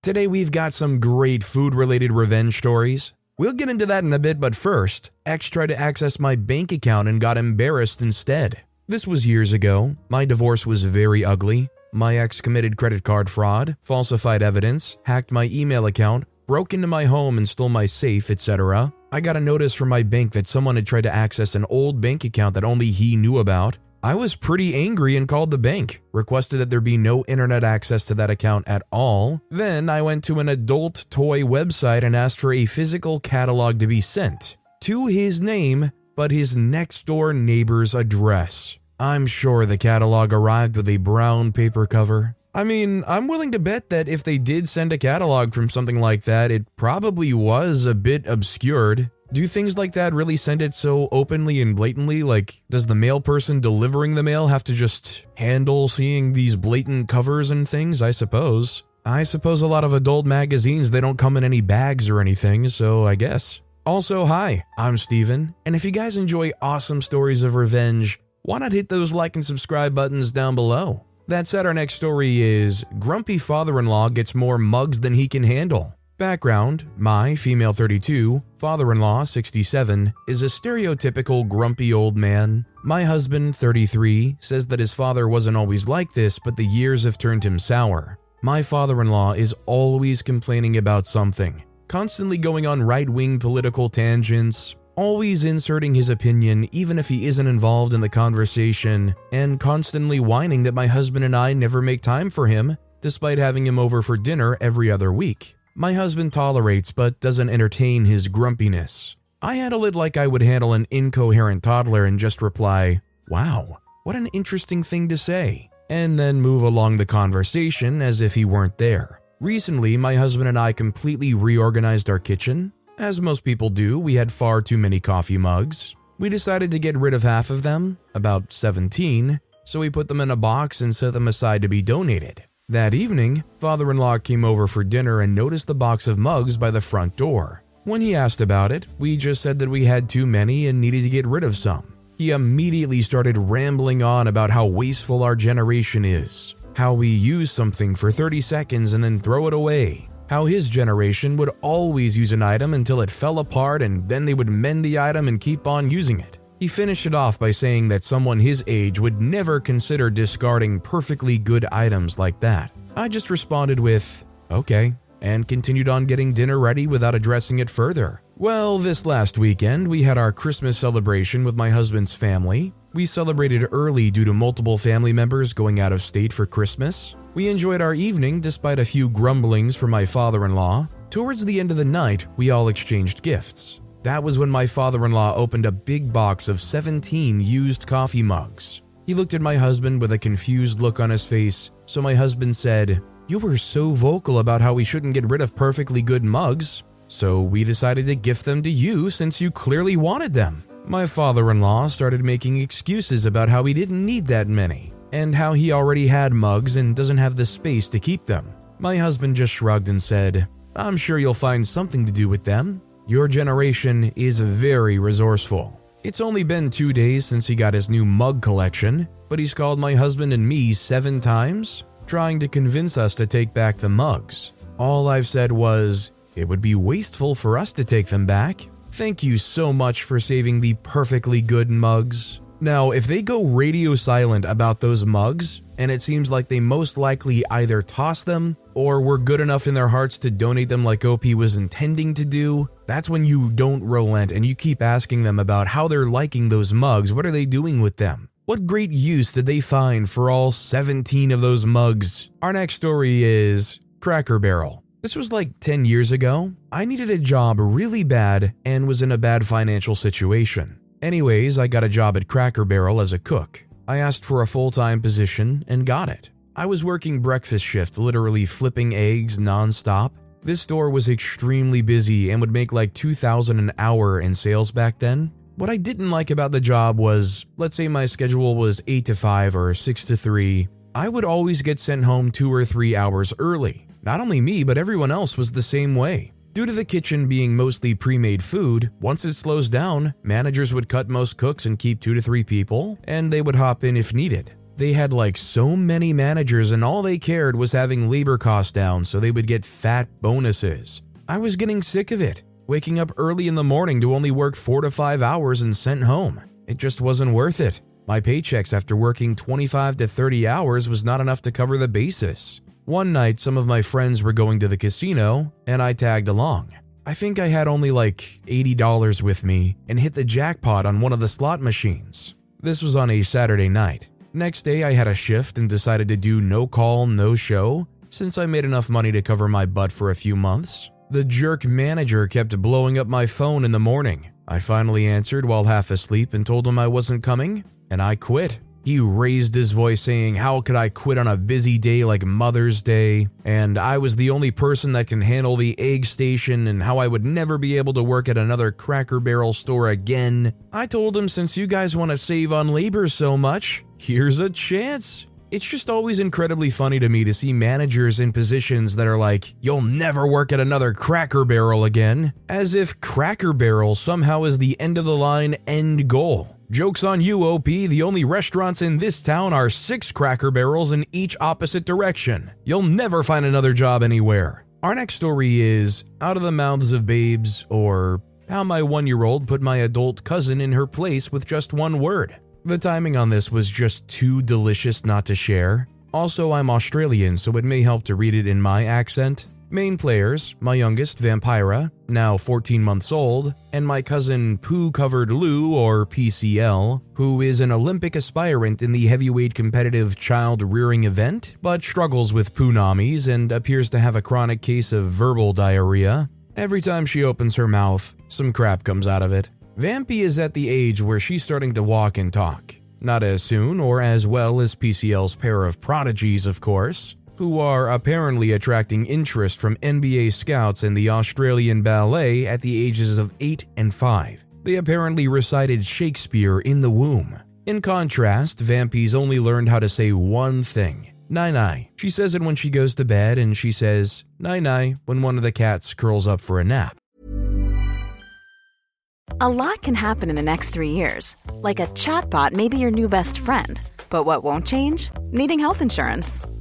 Today we've got some great food-related revenge stories. We'll get into that in a bit, but first, X tried to access my bank account and got embarrassed instead. This was years ago. My divorce was very ugly. My ex committed credit card fraud, falsified evidence, hacked my email account, broke into my home and stole my safe, etc. I got a notice from my bank that someone had tried to access an old bank account that only he knew about. I was pretty angry and called the bank, requested that there be no internet access to that account at all. Then I went to an adult toy website and asked for a physical catalog to be sent to his name, but his next door neighbor's address. I'm sure the catalog arrived with a brown paper cover. I mean, I'm willing to bet that if they did send a catalog from something like that, it probably was a bit obscured. Do things like that really send it so openly and blatantly? Like, does the mail person delivering the mail have to just handle seeing these blatant covers and things? I suppose. I suppose a lot of adult magazines, they don't come in any bags or anything, so I guess. Also, hi, I'm Steven, and if you guys enjoy awesome stories of revenge, why not hit those like and subscribe buttons down below? That said, our next story is Grumpy Father in Law Gets More Mugs Than He Can Handle. Background My, female 32, father in law 67, is a stereotypical grumpy old man. My husband, 33, says that his father wasn't always like this, but the years have turned him sour. My father in law is always complaining about something, constantly going on right wing political tangents, always inserting his opinion even if he isn't involved in the conversation, and constantly whining that my husband and I never make time for him, despite having him over for dinner every other week. My husband tolerates but doesn't entertain his grumpiness. I handle it like I would handle an incoherent toddler and just reply, Wow, what an interesting thing to say, and then move along the conversation as if he weren't there. Recently, my husband and I completely reorganized our kitchen. As most people do, we had far too many coffee mugs. We decided to get rid of half of them, about 17, so we put them in a box and set them aside to be donated. That evening, father in law came over for dinner and noticed the box of mugs by the front door. When he asked about it, we just said that we had too many and needed to get rid of some. He immediately started rambling on about how wasteful our generation is, how we use something for 30 seconds and then throw it away, how his generation would always use an item until it fell apart and then they would mend the item and keep on using it. He finished it off by saying that someone his age would never consider discarding perfectly good items like that. I just responded with, okay, and continued on getting dinner ready without addressing it further. Well, this last weekend, we had our Christmas celebration with my husband's family. We celebrated early due to multiple family members going out of state for Christmas. We enjoyed our evening despite a few grumblings from my father in law. Towards the end of the night, we all exchanged gifts. That was when my father in law opened a big box of 17 used coffee mugs. He looked at my husband with a confused look on his face, so my husband said, You were so vocal about how we shouldn't get rid of perfectly good mugs, so we decided to gift them to you since you clearly wanted them. My father in law started making excuses about how he didn't need that many, and how he already had mugs and doesn't have the space to keep them. My husband just shrugged and said, I'm sure you'll find something to do with them. Your generation is very resourceful. It's only been two days since he got his new mug collection, but he's called my husband and me seven times, trying to convince us to take back the mugs. All I've said was, it would be wasteful for us to take them back. Thank you so much for saving the perfectly good mugs. Now, if they go radio silent about those mugs, and it seems like they most likely either toss them or were good enough in their hearts to donate them like OP was intending to do, that's when you don't relent and you keep asking them about how they're liking those mugs. What are they doing with them? What great use did they find for all 17 of those mugs? Our next story is Cracker Barrel. This was like 10 years ago. I needed a job really bad and was in a bad financial situation. Anyways, I got a job at Cracker Barrel as a cook. I asked for a full time position and got it. I was working breakfast shift, literally flipping eggs nonstop. This store was extremely busy and would make like 2000 an hour in sales back then. What I didn't like about the job was, let's say my schedule was 8 to 5 or 6 to 3, I would always get sent home 2 or 3 hours early. Not only me, but everyone else was the same way. Due to the kitchen being mostly pre made food, once it slows down, managers would cut most cooks and keep two to three people, and they would hop in if needed. They had like so many managers, and all they cared was having labor costs down so they would get fat bonuses. I was getting sick of it, waking up early in the morning to only work four to five hours and sent home. It just wasn't worth it. My paychecks after working 25 to 30 hours was not enough to cover the basis. One night, some of my friends were going to the casino, and I tagged along. I think I had only like $80 with me and hit the jackpot on one of the slot machines. This was on a Saturday night. Next day, I had a shift and decided to do no call, no show, since I made enough money to cover my butt for a few months. The jerk manager kept blowing up my phone in the morning. I finally answered while half asleep and told him I wasn't coming, and I quit. He raised his voice, saying, How could I quit on a busy day like Mother's Day? And I was the only person that can handle the egg station, and how I would never be able to work at another Cracker Barrel store again. I told him, Since you guys want to save on labor so much, here's a chance. It's just always incredibly funny to me to see managers in positions that are like, you'll never work at another Cracker Barrel again, as if Cracker Barrel somehow is the end of the line end goal. Joke's on you, OP. The only restaurants in this town are six cracker barrels in each opposite direction. You'll never find another job anywhere. Our next story is Out of the Mouths of Babes, or How My One Year Old Put My Adult Cousin in Her Place with Just One Word. The timing on this was just too delicious not to share. Also, I'm Australian, so it may help to read it in my accent. Main players my youngest, Vampira, now 14 months old, and my cousin Poo Covered Lou, or PCL, who is an Olympic aspirant in the heavyweight competitive child rearing event, but struggles with poonamis and appears to have a chronic case of verbal diarrhea. Every time she opens her mouth, some crap comes out of it. Vampy is at the age where she's starting to walk and talk. Not as soon or as well as PCL's pair of prodigies, of course, who are apparently attracting interest from NBA scouts in the Australian ballet at the ages of 8 and 5. They apparently recited Shakespeare in the womb. In contrast, Vampy's only learned how to say one thing Nai Nai. She says it when she goes to bed, and she says Nai Nai when one of the cats curls up for a nap. A lot can happen in the next three years. Like a chatbot may be your new best friend. But what won't change? Needing health insurance.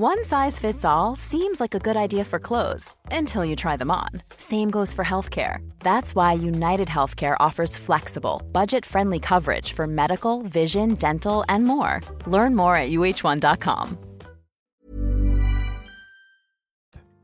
One size fits all seems like a good idea for clothes until you try them on. Same goes for healthcare. That's why UnitedHealthcare offers flexible, budget friendly coverage for medical, vision, dental, and more. Learn more at uhone.com.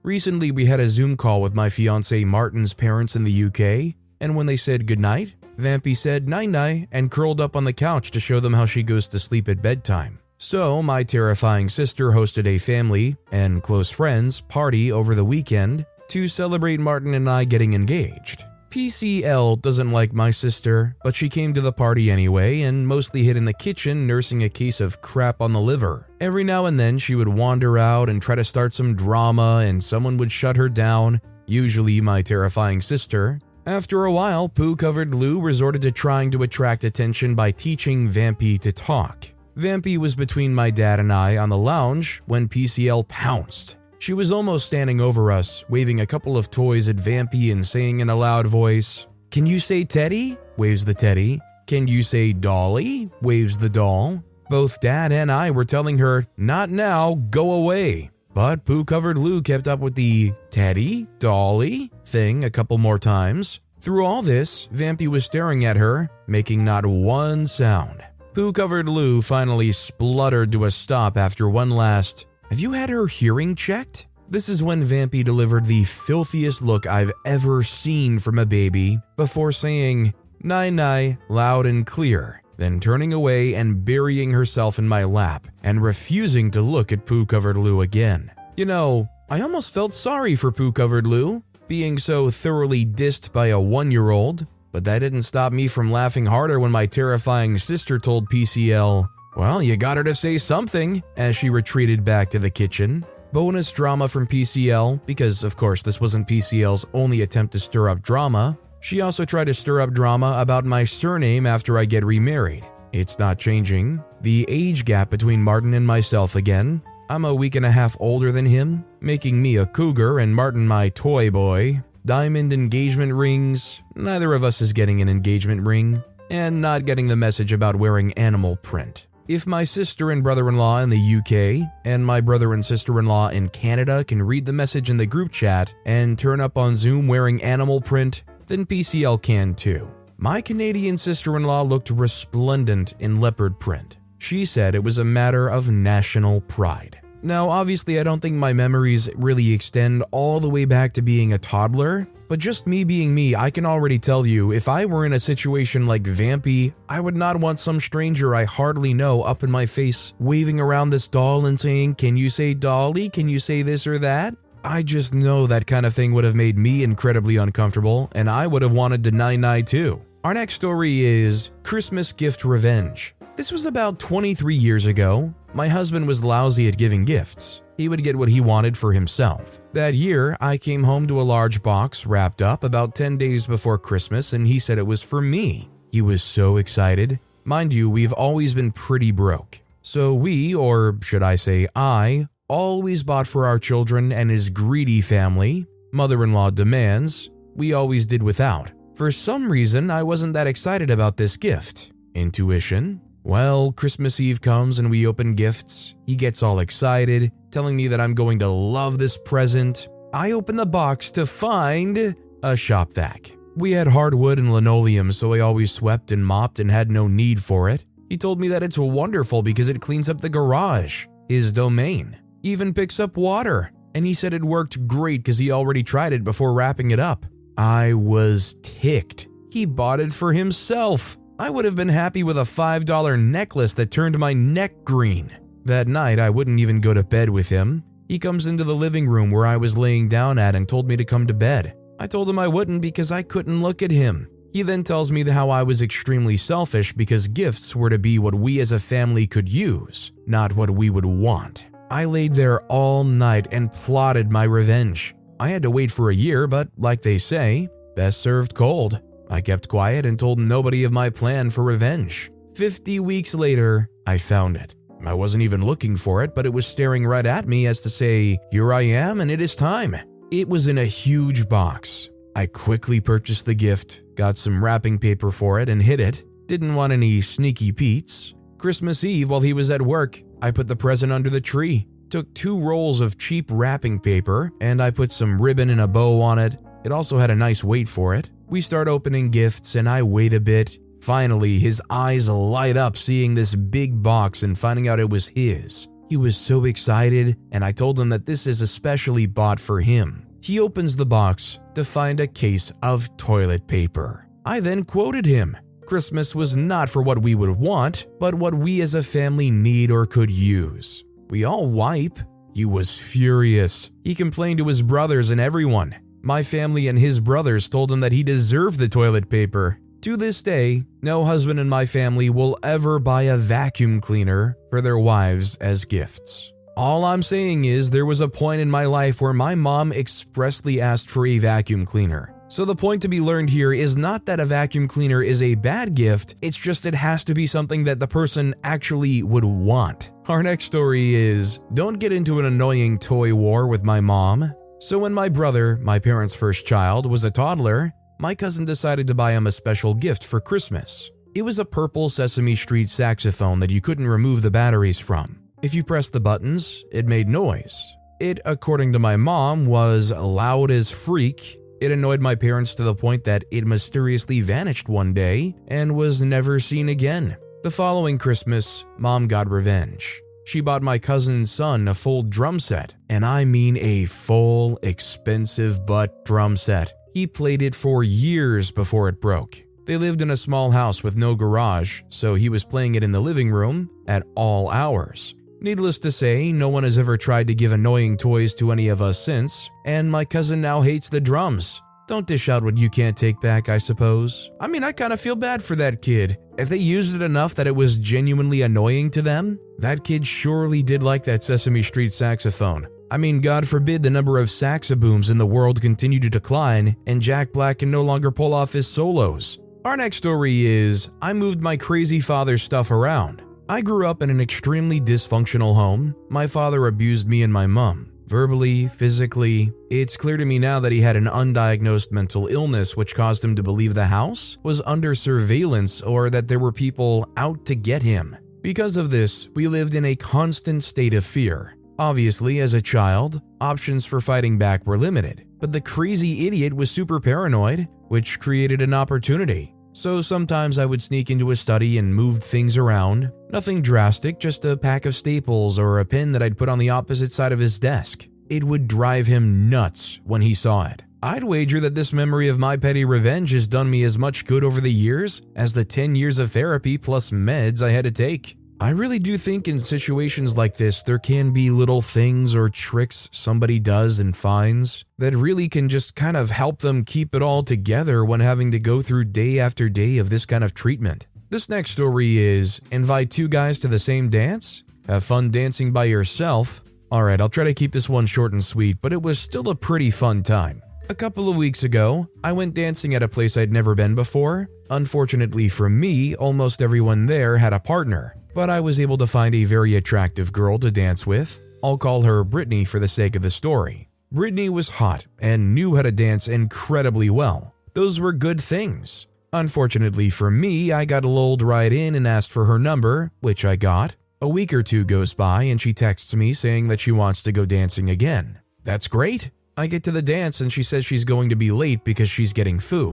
Recently, we had a Zoom call with my fiance Martin's parents in the UK, and when they said goodnight, Vampy said night night and curled up on the couch to show them how she goes to sleep at bedtime. So, my terrifying sister hosted a family and close friends party over the weekend to celebrate Martin and I getting engaged. PCL doesn't like my sister, but she came to the party anyway and mostly hid in the kitchen nursing a case of crap on the liver. Every now and then she would wander out and try to start some drama, and someone would shut her down, usually my terrifying sister. After a while, poo covered Lou resorted to trying to attract attention by teaching Vampy to talk. Vampy was between my dad and I on the lounge when PCL pounced. She was almost standing over us, waving a couple of toys at Vampy and saying in a loud voice, Can you say Teddy? waves the Teddy. Can you say Dolly? waves the doll. Both dad and I were telling her, Not now, go away. But poo covered Lou kept up with the Teddy, Dolly thing a couple more times. Through all this, Vampy was staring at her, making not one sound. Poo covered Lou finally spluttered to a stop after one last, Have you had her hearing checked? This is when Vampy delivered the filthiest look I've ever seen from a baby before saying, Nai Nai, loud and clear, then turning away and burying herself in my lap and refusing to look at Poo Covered Lou again. You know, I almost felt sorry for Poo Covered Lou, being so thoroughly dissed by a one year old, but that didn't stop me from laughing harder when my terrifying sister told PCL, Well, you got her to say something, as she retreated back to the kitchen. Bonus drama from PCL, because of course this wasn't PCL's only attempt to stir up drama. She also tried to stir up drama about my surname after I get remarried. It's not changing. The age gap between Martin and myself again. I'm a week and a half older than him, making me a cougar and Martin my toy boy. Diamond engagement rings. Neither of us is getting an engagement ring. And not getting the message about wearing animal print. If my sister and brother in law in the UK and my brother and sister in law in Canada can read the message in the group chat and turn up on Zoom wearing animal print, then PCL can too. My Canadian sister in law looked resplendent in leopard print. She said it was a matter of national pride. Now, obviously, I don't think my memories really extend all the way back to being a toddler, but just me being me, I can already tell you if I were in a situation like Vampy, I would not want some stranger I hardly know up in my face waving around this doll and saying, Can you say dolly? Can you say this or that? I just know that kind of thing would have made me incredibly uncomfortable, and I would have wanted to 9 9 too. Our next story is Christmas Gift Revenge. This was about 23 years ago. My husband was lousy at giving gifts. He would get what he wanted for himself. That year, I came home to a large box wrapped up about 10 days before Christmas, and he said it was for me. He was so excited. Mind you, we've always been pretty broke. So we, or should I say I, always bought for our children and his greedy family, mother in law demands, we always did without. For some reason, I wasn't that excited about this gift. Intuition? Well, Christmas Eve comes and we open gifts. He gets all excited, telling me that I'm going to love this present. I open the box to find a shop vac. We had hardwood and linoleum, so I always swept and mopped and had no need for it. He told me that it's wonderful because it cleans up the garage, his domain, even picks up water, and he said it worked great because he already tried it before wrapping it up. I was ticked. He bought it for himself. I would have been happy with a $5 necklace that turned my neck green. That night, I wouldn't even go to bed with him. He comes into the living room where I was laying down at and told me to come to bed. I told him I wouldn't because I couldn't look at him. He then tells me how I was extremely selfish because gifts were to be what we as a family could use, not what we would want. I laid there all night and plotted my revenge. I had to wait for a year, but like they say, best served cold. I kept quiet and told nobody of my plan for revenge. 50 weeks later, I found it. I wasn't even looking for it, but it was staring right at me as to say, Here I am, and it is time. It was in a huge box. I quickly purchased the gift, got some wrapping paper for it, and hid it. Didn't want any sneaky Pete's. Christmas Eve, while he was at work, I put the present under the tree, took two rolls of cheap wrapping paper, and I put some ribbon and a bow on it. It also had a nice weight for it. We start opening gifts, and I wait a bit. Finally, his eyes light up seeing this big box and finding out it was his. He was so excited, and I told him that this is especially bought for him. He opens the box to find a case of toilet paper. I then quoted him Christmas was not for what we would want, but what we as a family need or could use. We all wipe. He was furious. He complained to his brothers and everyone. My family and his brothers told him that he deserved the toilet paper. To this day, no husband in my family will ever buy a vacuum cleaner for their wives as gifts. All I'm saying is there was a point in my life where my mom expressly asked for a vacuum cleaner. So the point to be learned here is not that a vacuum cleaner is a bad gift, it's just it has to be something that the person actually would want. Our next story is Don't get into an annoying toy war with my mom. So, when my brother, my parents' first child, was a toddler, my cousin decided to buy him a special gift for Christmas. It was a purple Sesame Street saxophone that you couldn't remove the batteries from. If you pressed the buttons, it made noise. It, according to my mom, was loud as freak. It annoyed my parents to the point that it mysteriously vanished one day and was never seen again. The following Christmas, mom got revenge. She bought my cousin's son a full drum set, and I mean a full, expensive butt drum set. He played it for years before it broke. They lived in a small house with no garage, so he was playing it in the living room at all hours. Needless to say, no one has ever tried to give annoying toys to any of us since, and my cousin now hates the drums. Don't dish out what you can't take back, I suppose. I mean, I kind of feel bad for that kid. If they used it enough that it was genuinely annoying to them, that kid surely did like that Sesame Street saxophone. I mean, God forbid the number of saxabooms in the world continue to decline and Jack Black can no longer pull off his solos. Our next story is I moved my crazy father's stuff around. I grew up in an extremely dysfunctional home. My father abused me and my mom. Verbally, physically, it's clear to me now that he had an undiagnosed mental illness which caused him to believe the house was under surveillance or that there were people out to get him. Because of this, we lived in a constant state of fear. Obviously, as a child, options for fighting back were limited, but the crazy idiot was super paranoid, which created an opportunity. So sometimes I would sneak into his study and moved things around. Nothing drastic, just a pack of staples or a pin that I'd put on the opposite side of his desk. It would drive him nuts when he saw it. I'd wager that this memory of my petty revenge has done me as much good over the years as the 10 years of therapy plus meds I had to take. I really do think in situations like this, there can be little things or tricks somebody does and finds that really can just kind of help them keep it all together when having to go through day after day of this kind of treatment. This next story is invite two guys to the same dance? Have fun dancing by yourself? Alright, I'll try to keep this one short and sweet, but it was still a pretty fun time. A couple of weeks ago, I went dancing at a place I'd never been before. Unfortunately for me, almost everyone there had a partner but I was able to find a very attractive girl to dance with. I'll call her Brittany for the sake of the story. Brittany was hot and knew how to dance incredibly well. Those were good things. Unfortunately for me, I got lulled right in and asked for her number, which I got. A week or two goes by and she texts me saying that she wants to go dancing again. That's great. I get to the dance and she says she's going to be late because she's getting food.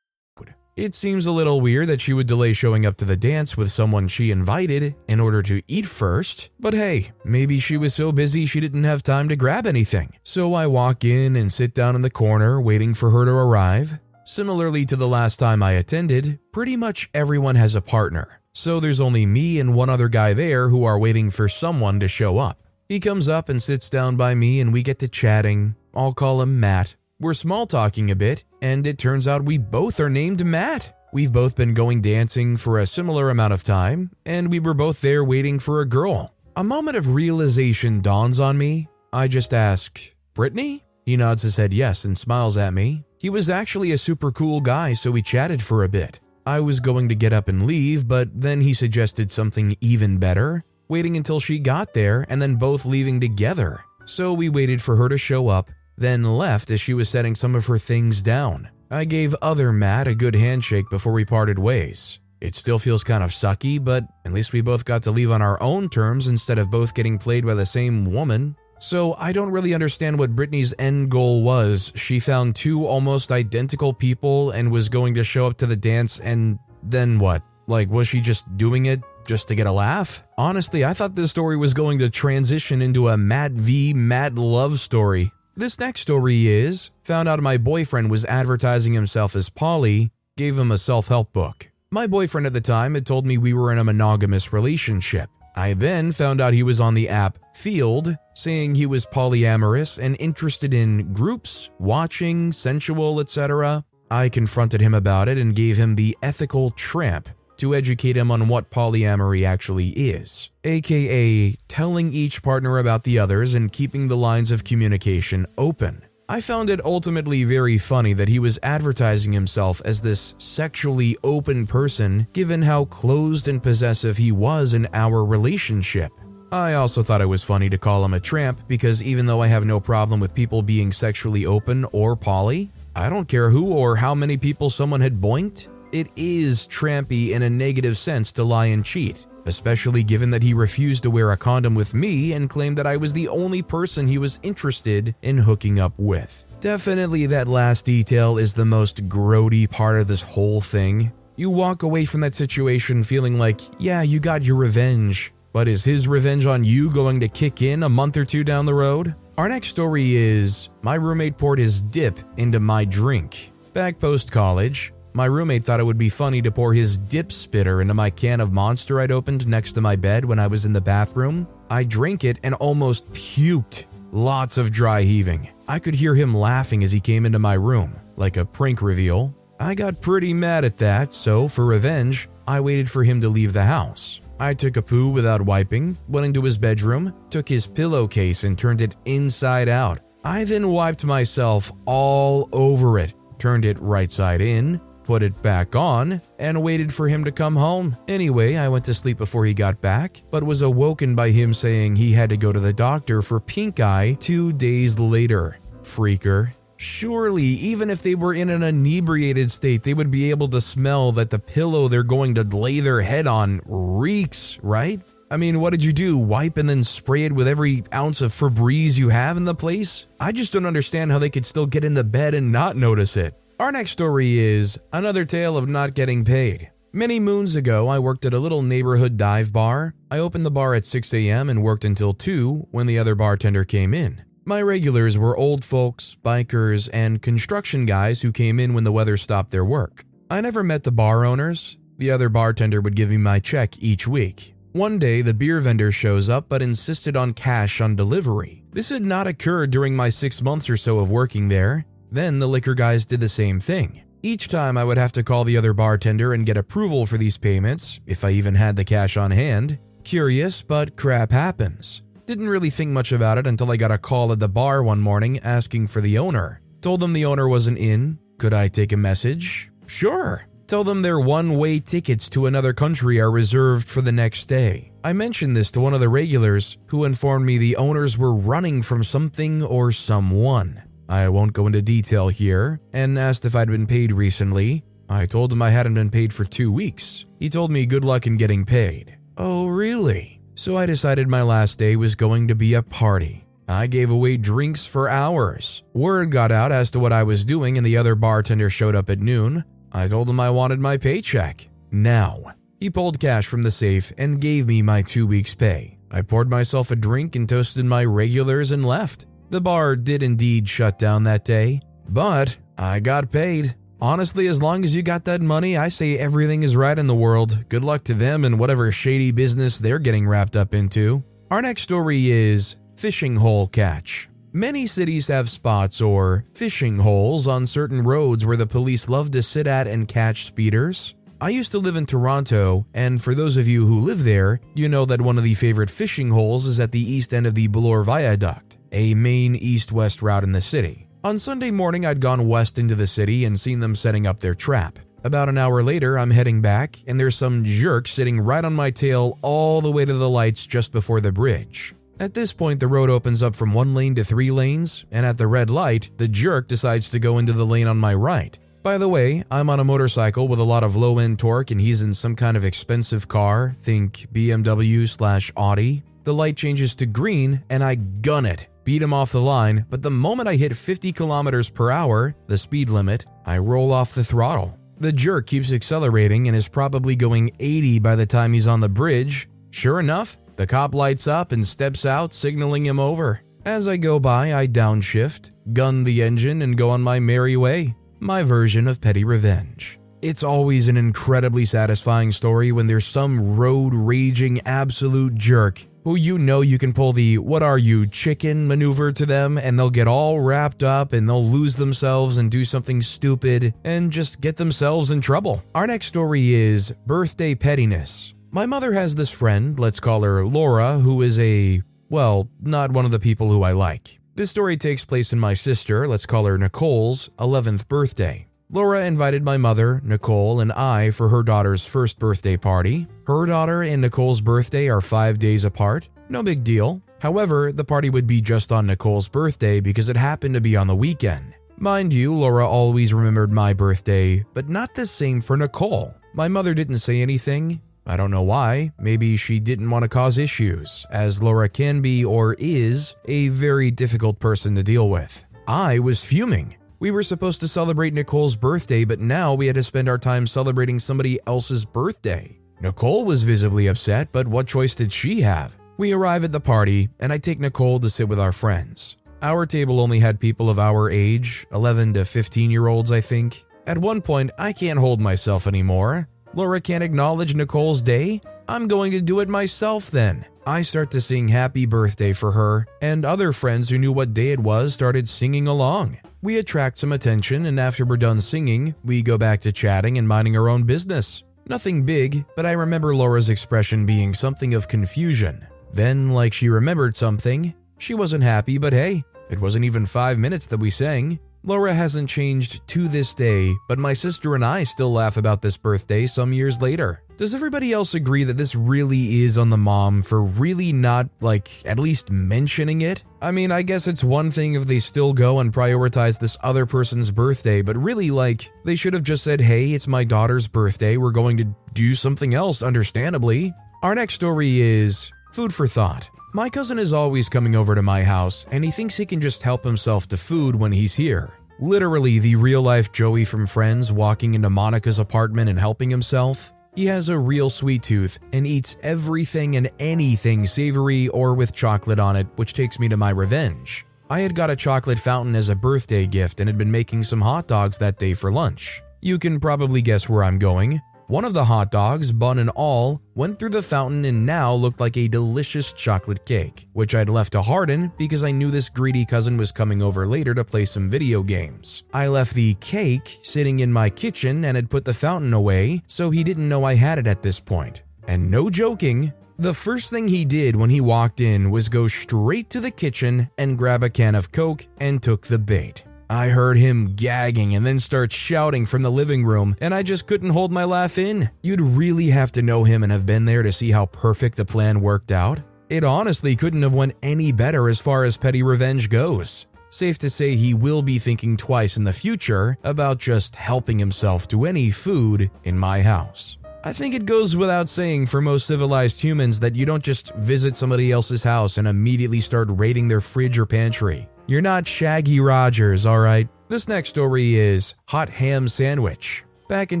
It seems a little weird that she would delay showing up to the dance with someone she invited in order to eat first, but hey, maybe she was so busy she didn't have time to grab anything. So I walk in and sit down in the corner waiting for her to arrive. Similarly to the last time I attended, pretty much everyone has a partner. So there's only me and one other guy there who are waiting for someone to show up. He comes up and sits down by me and we get to chatting. I'll call him Matt. We're small talking a bit, and it turns out we both are named Matt. We've both been going dancing for a similar amount of time, and we were both there waiting for a girl. A moment of realization dawns on me. I just ask, Brittany? He nods his head yes and smiles at me. He was actually a super cool guy, so we chatted for a bit. I was going to get up and leave, but then he suggested something even better waiting until she got there and then both leaving together. So we waited for her to show up, then left as she was setting some of her things down. I gave other Matt a good handshake before we parted ways. It still feels kind of sucky, but at least we both got to leave on our own terms instead of both getting played by the same woman. So I don't really understand what Brittany's end goal was. She found two almost identical people and was going to show up to the dance, and then what? Like, was she just doing it just to get a laugh? Honestly, I thought this story was going to transition into a Matt v. Matt love story. This next story is found out my boyfriend was advertising himself as poly, gave him a self help book. My boyfriend at the time had told me we were in a monogamous relationship. I then found out he was on the app Feeld, saying he was polyamorous and interested in groups, watching, sensual, etc. I confronted him about it and gave him the ethical tramp to educate him on what polyamory actually is, aka telling each partner about the others and keeping the lines of communication open. I found it ultimately very funny that he was advertising himself as this sexually open person given how closed and possessive he was in our relationship. I also thought it was funny to call him a tramp because even though I have no problem with people being sexually open or poly, I don't care who or how many people someone had boinked. It is trampy in a negative sense to lie and cheat, especially given that he refused to wear a condom with me and claimed that I was the only person he was interested in hooking up with. Definitely, that last detail is the most grody part of this whole thing. You walk away from that situation feeling like, yeah, you got your revenge, but is his revenge on you going to kick in a month or two down the road? Our next story is my roommate poured his dip into my drink. Back post college, my roommate thought it would be funny to pour his dip spitter into my can of monster I'd opened next to my bed when I was in the bathroom. I drank it and almost puked. Lots of dry heaving. I could hear him laughing as he came into my room, like a prank reveal. I got pretty mad at that, so for revenge, I waited for him to leave the house. I took a poo without wiping, went into his bedroom, took his pillowcase and turned it inside out. I then wiped myself all over it, turned it right side in, put it back on, and waited for him to come home. Anyway, I went to sleep before he got back, but was awoken by him saying he had to go to the doctor for pink eye two days later. Freaker. Surely, even if they were in an inebriated state, they would be able to smell that the pillow they're going to lay their head on reeks, right? I mean, what did you do? Wipe and then spray it with every ounce of Febreze you have in the place? I just don't understand how they could still get in the bed and not notice it. Our next story is another tale of not getting paid. Many moons ago, I worked at a little neighborhood dive bar. I opened the bar at 6 a.m. and worked until 2 when the other bartender came in. My regulars were old folks, bikers, and construction guys who came in when the weather stopped their work. I never met the bar owners. The other bartender would give me my check each week. One day, the beer vendor shows up but insisted on cash on delivery. This had not occurred during my six months or so of working there. Then the liquor guys did the same thing. Each time I would have to call the other bartender and get approval for these payments, if I even had the cash on hand. Curious, but crap happens. Didn't really think much about it until I got a call at the bar one morning asking for the owner. Told them the owner wasn't in. Could I take a message? Sure. Tell them their one way tickets to another country are reserved for the next day. I mentioned this to one of the regulars, who informed me the owners were running from something or someone. I won't go into detail here, and asked if I'd been paid recently. I told him I hadn't been paid for two weeks. He told me good luck in getting paid. Oh, really? So I decided my last day was going to be a party. I gave away drinks for hours. Word got out as to what I was doing, and the other bartender showed up at noon. I told him I wanted my paycheck. Now. He pulled cash from the safe and gave me my two weeks' pay. I poured myself a drink and toasted my regulars and left. The bar did indeed shut down that day, but I got paid. Honestly, as long as you got that money, I say everything is right in the world. Good luck to them and whatever shady business they're getting wrapped up into. Our next story is fishing hole catch. Many cities have spots or fishing holes on certain roads where the police love to sit at and catch speeders. I used to live in Toronto, and for those of you who live there, you know that one of the favorite fishing holes is at the east end of the Bloor Viaduct, a main east west route in the city. On Sunday morning, I'd gone west into the city and seen them setting up their trap. About an hour later, I'm heading back, and there's some jerk sitting right on my tail all the way to the lights just before the bridge. At this point, the road opens up from one lane to three lanes, and at the red light, the jerk decides to go into the lane on my right. By the way, I'm on a motorcycle with a lot of low end torque, and he's in some kind of expensive car, think BMW slash Audi. The light changes to green, and I gun it beat him off the line, but the moment I hit 50 kilometers per hour, the speed limit, I roll off the throttle. The jerk keeps accelerating and is probably going 80 by the time he's on the bridge. Sure enough, the cop lights up and steps out, signaling him over. As I go by, I downshift, gun the engine, and go on my merry way. My version of petty revenge. It's always an incredibly satisfying story when there's some road raging absolute jerk who you know you can pull the what are you chicken maneuver to them and they'll get all wrapped up and they'll lose themselves and do something stupid and just get themselves in trouble. Our next story is birthday pettiness. My mother has this friend, let's call her Laura, who is a, well, not one of the people who I like. This story takes place in my sister, let's call her Nicole's, 11th birthday. Laura invited my mother, Nicole, and I for her daughter's first birthday party. Her daughter and Nicole's birthday are five days apart. No big deal. However, the party would be just on Nicole's birthday because it happened to be on the weekend. Mind you, Laura always remembered my birthday, but not the same for Nicole. My mother didn't say anything. I don't know why. Maybe she didn't want to cause issues, as Laura can be or is a very difficult person to deal with. I was fuming. We were supposed to celebrate Nicole's birthday, but now we had to spend our time celebrating somebody else's birthday. Nicole was visibly upset, but what choice did she have? We arrive at the party, and I take Nicole to sit with our friends. Our table only had people of our age, 11 to 15 year olds, I think. At one point, I can't hold myself anymore. Laura can't acknowledge Nicole's day? I'm going to do it myself then. I start to sing happy birthday for her, and other friends who knew what day it was started singing along. We attract some attention, and after we're done singing, we go back to chatting and minding our own business. Nothing big, but I remember Laura's expression being something of confusion. Then, like she remembered something, she wasn't happy, but hey, it wasn't even five minutes that we sang. Laura hasn't changed to this day, but my sister and I still laugh about this birthday some years later. Does everybody else agree that this really is on the mom for really not, like, at least mentioning it? I mean, I guess it's one thing if they still go and prioritize this other person's birthday, but really, like, they should have just said, hey, it's my daughter's birthday, we're going to do something else, understandably. Our next story is food for thought. My cousin is always coming over to my house, and he thinks he can just help himself to food when he's here. Literally, the real life Joey from Friends walking into Monica's apartment and helping himself. He has a real sweet tooth and eats everything and anything savory or with chocolate on it, which takes me to my revenge. I had got a chocolate fountain as a birthday gift and had been making some hot dogs that day for lunch. You can probably guess where I'm going. One of the hot dogs, bun and all, went through the fountain and now looked like a delicious chocolate cake, which I'd left to harden because I knew this greedy cousin was coming over later to play some video games. I left the cake sitting in my kitchen and had put the fountain away, so he didn't know I had it at this point. And no joking, the first thing he did when he walked in was go straight to the kitchen and grab a can of Coke and took the bait. I heard him gagging and then start shouting from the living room, and I just couldn't hold my laugh in. You'd really have to know him and have been there to see how perfect the plan worked out. It honestly couldn't have went any better as far as petty revenge goes. Safe to say he will be thinking twice in the future about just helping himself to any food in my house. I think it goes without saying for most civilized humans that you don't just visit somebody else's house and immediately start raiding their fridge or pantry. You're not Shaggy Rogers, alright? This next story is Hot Ham Sandwich. Back in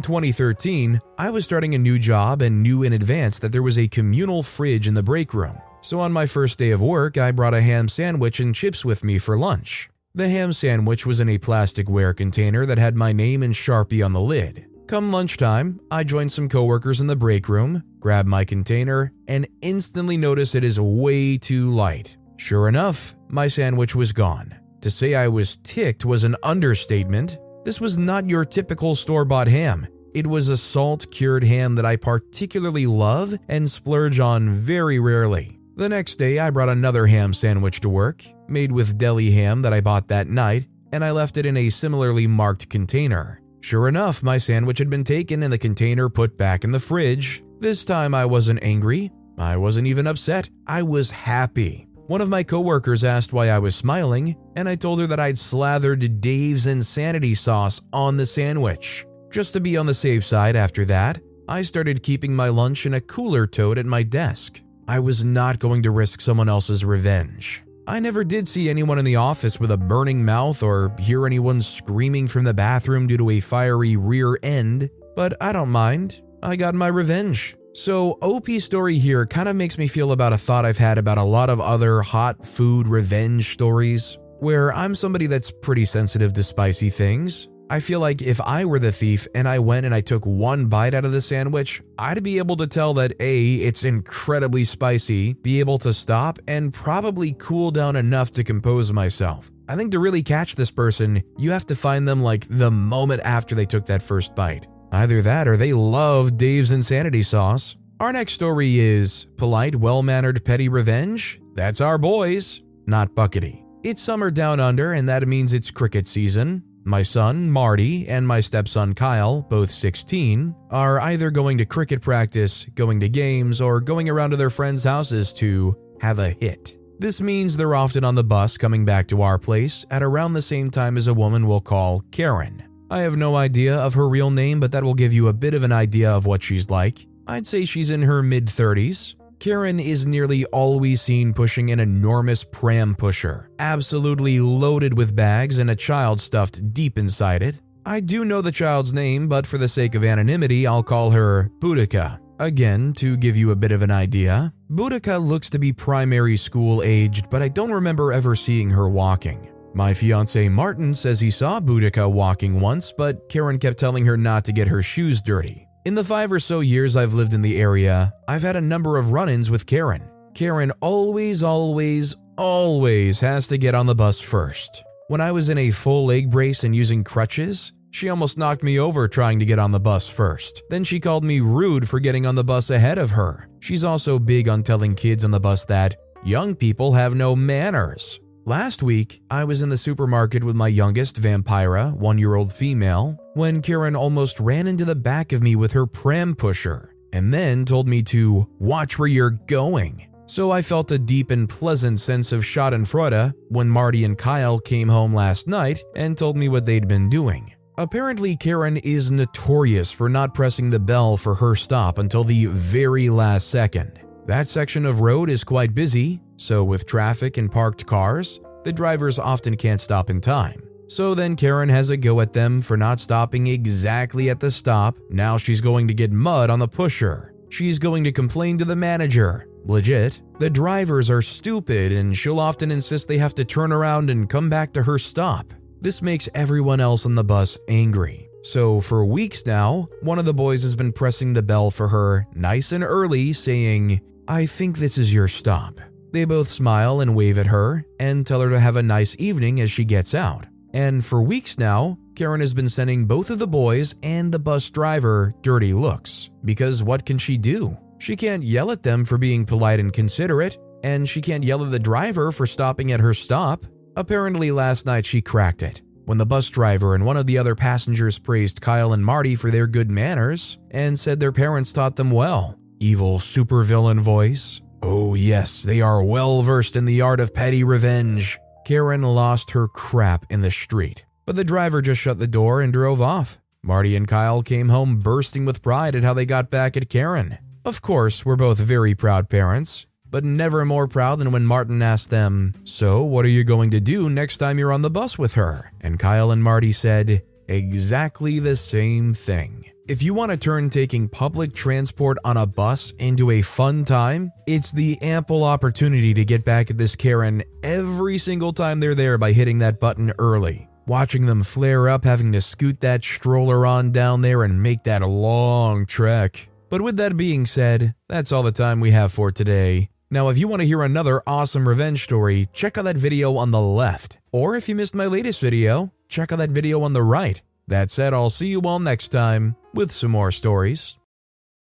2013, I was starting a new job and knew in advance that there was a communal fridge in the break room. So on my first day of work, I brought a ham sandwich and chips with me for lunch. The ham sandwich was in a plasticware container that had my name in Sharpie on the lid. Come lunchtime, I joined some coworkers in the break room, grab my container, and instantly notice it is way too light. Sure enough, my sandwich was gone. To say I was ticked was an understatement. This was not your typical store bought ham. It was a salt cured ham that I particularly love and splurge on very rarely. The next day, I brought another ham sandwich to work, made with deli ham that I bought that night, and I left it in a similarly marked container. Sure enough, my sandwich had been taken and the container put back in the fridge. This time I wasn't angry. I wasn't even upset. I was happy. One of my coworkers asked why I was smiling, and I told her that I'd slathered Dave's insanity sauce on the sandwich. Just to be on the safe side after that, I started keeping my lunch in a cooler tote at my desk. I was not going to risk someone else's revenge. I never did see anyone in the office with a burning mouth or hear anyone screaming from the bathroom due to a fiery rear end, but I don't mind. I got my revenge. So, OP story here kind of makes me feel about a thought I've had about a lot of other hot food revenge stories, where I'm somebody that's pretty sensitive to spicy things. I feel like if I were the thief and I went and I took one bite out of the sandwich, I'd be able to tell that A, it's incredibly spicy, be able to stop, and probably cool down enough to compose myself. I think to really catch this person, you have to find them like the moment after they took that first bite. Either that or they love Dave's insanity sauce. Our next story is Polite, Well Mannered Petty Revenge? That's our boys, not Buckety. It's summer down under, and that means it's cricket season. My son, Marty, and my stepson, Kyle, both 16, are either going to cricket practice, going to games, or going around to their friends' houses to have a hit. This means they're often on the bus coming back to our place at around the same time as a woman we'll call Karen. I have no idea of her real name, but that will give you a bit of an idea of what she's like. I'd say she's in her mid 30s. Karen is nearly always seen pushing an enormous pram pusher, absolutely loaded with bags and a child stuffed deep inside it. I do know the child's name, but for the sake of anonymity, I'll call her Boudica. Again, to give you a bit of an idea, Boudica looks to be primary school aged, but I don't remember ever seeing her walking. My fiance Martin says he saw Boudica walking once, but Karen kept telling her not to get her shoes dirty. In the five or so years I've lived in the area, I've had a number of run ins with Karen. Karen always, always, always has to get on the bus first. When I was in a full leg brace and using crutches, she almost knocked me over trying to get on the bus first. Then she called me rude for getting on the bus ahead of her. She's also big on telling kids on the bus that young people have no manners. Last week, I was in the supermarket with my youngest, Vampira, one year old female, when Karen almost ran into the back of me with her pram pusher and then told me to watch where you're going. So I felt a deep and pleasant sense of schadenfreude when Marty and Kyle came home last night and told me what they'd been doing. Apparently, Karen is notorious for not pressing the bell for her stop until the very last second. That section of road is quite busy, so with traffic and parked cars, the drivers often can't stop in time. So then Karen has a go at them for not stopping exactly at the stop. Now she's going to get mud on the pusher. She's going to complain to the manager. Legit. The drivers are stupid and she'll often insist they have to turn around and come back to her stop. This makes everyone else on the bus angry. So, for weeks now, one of the boys has been pressing the bell for her nice and early, saying, I think this is your stop. They both smile and wave at her and tell her to have a nice evening as she gets out. And for weeks now, Karen has been sending both of the boys and the bus driver dirty looks. Because what can she do? She can't yell at them for being polite and considerate, and she can't yell at the driver for stopping at her stop. Apparently, last night she cracked it when the bus driver and one of the other passengers praised Kyle and Marty for their good manners and said their parents taught them well. Evil supervillain voice. Oh, yes, they are well versed in the art of petty revenge. Karen lost her crap in the street, but the driver just shut the door and drove off. Marty and Kyle came home bursting with pride at how they got back at Karen. Of course, we're both very proud parents, but never more proud than when Martin asked them, So, what are you going to do next time you're on the bus with her? And Kyle and Marty said, Exactly the same thing. If you want to turn taking public transport on a bus into a fun time, it's the ample opportunity to get back at this Karen every single time they're there by hitting that button early. Watching them flare up, having to scoot that stroller on down there and make that long trek. But with that being said, that's all the time we have for today. Now, if you want to hear another awesome revenge story, check out that video on the left. Or if you missed my latest video, check out that video on the right. That said, I'll see you all next time with some more stories.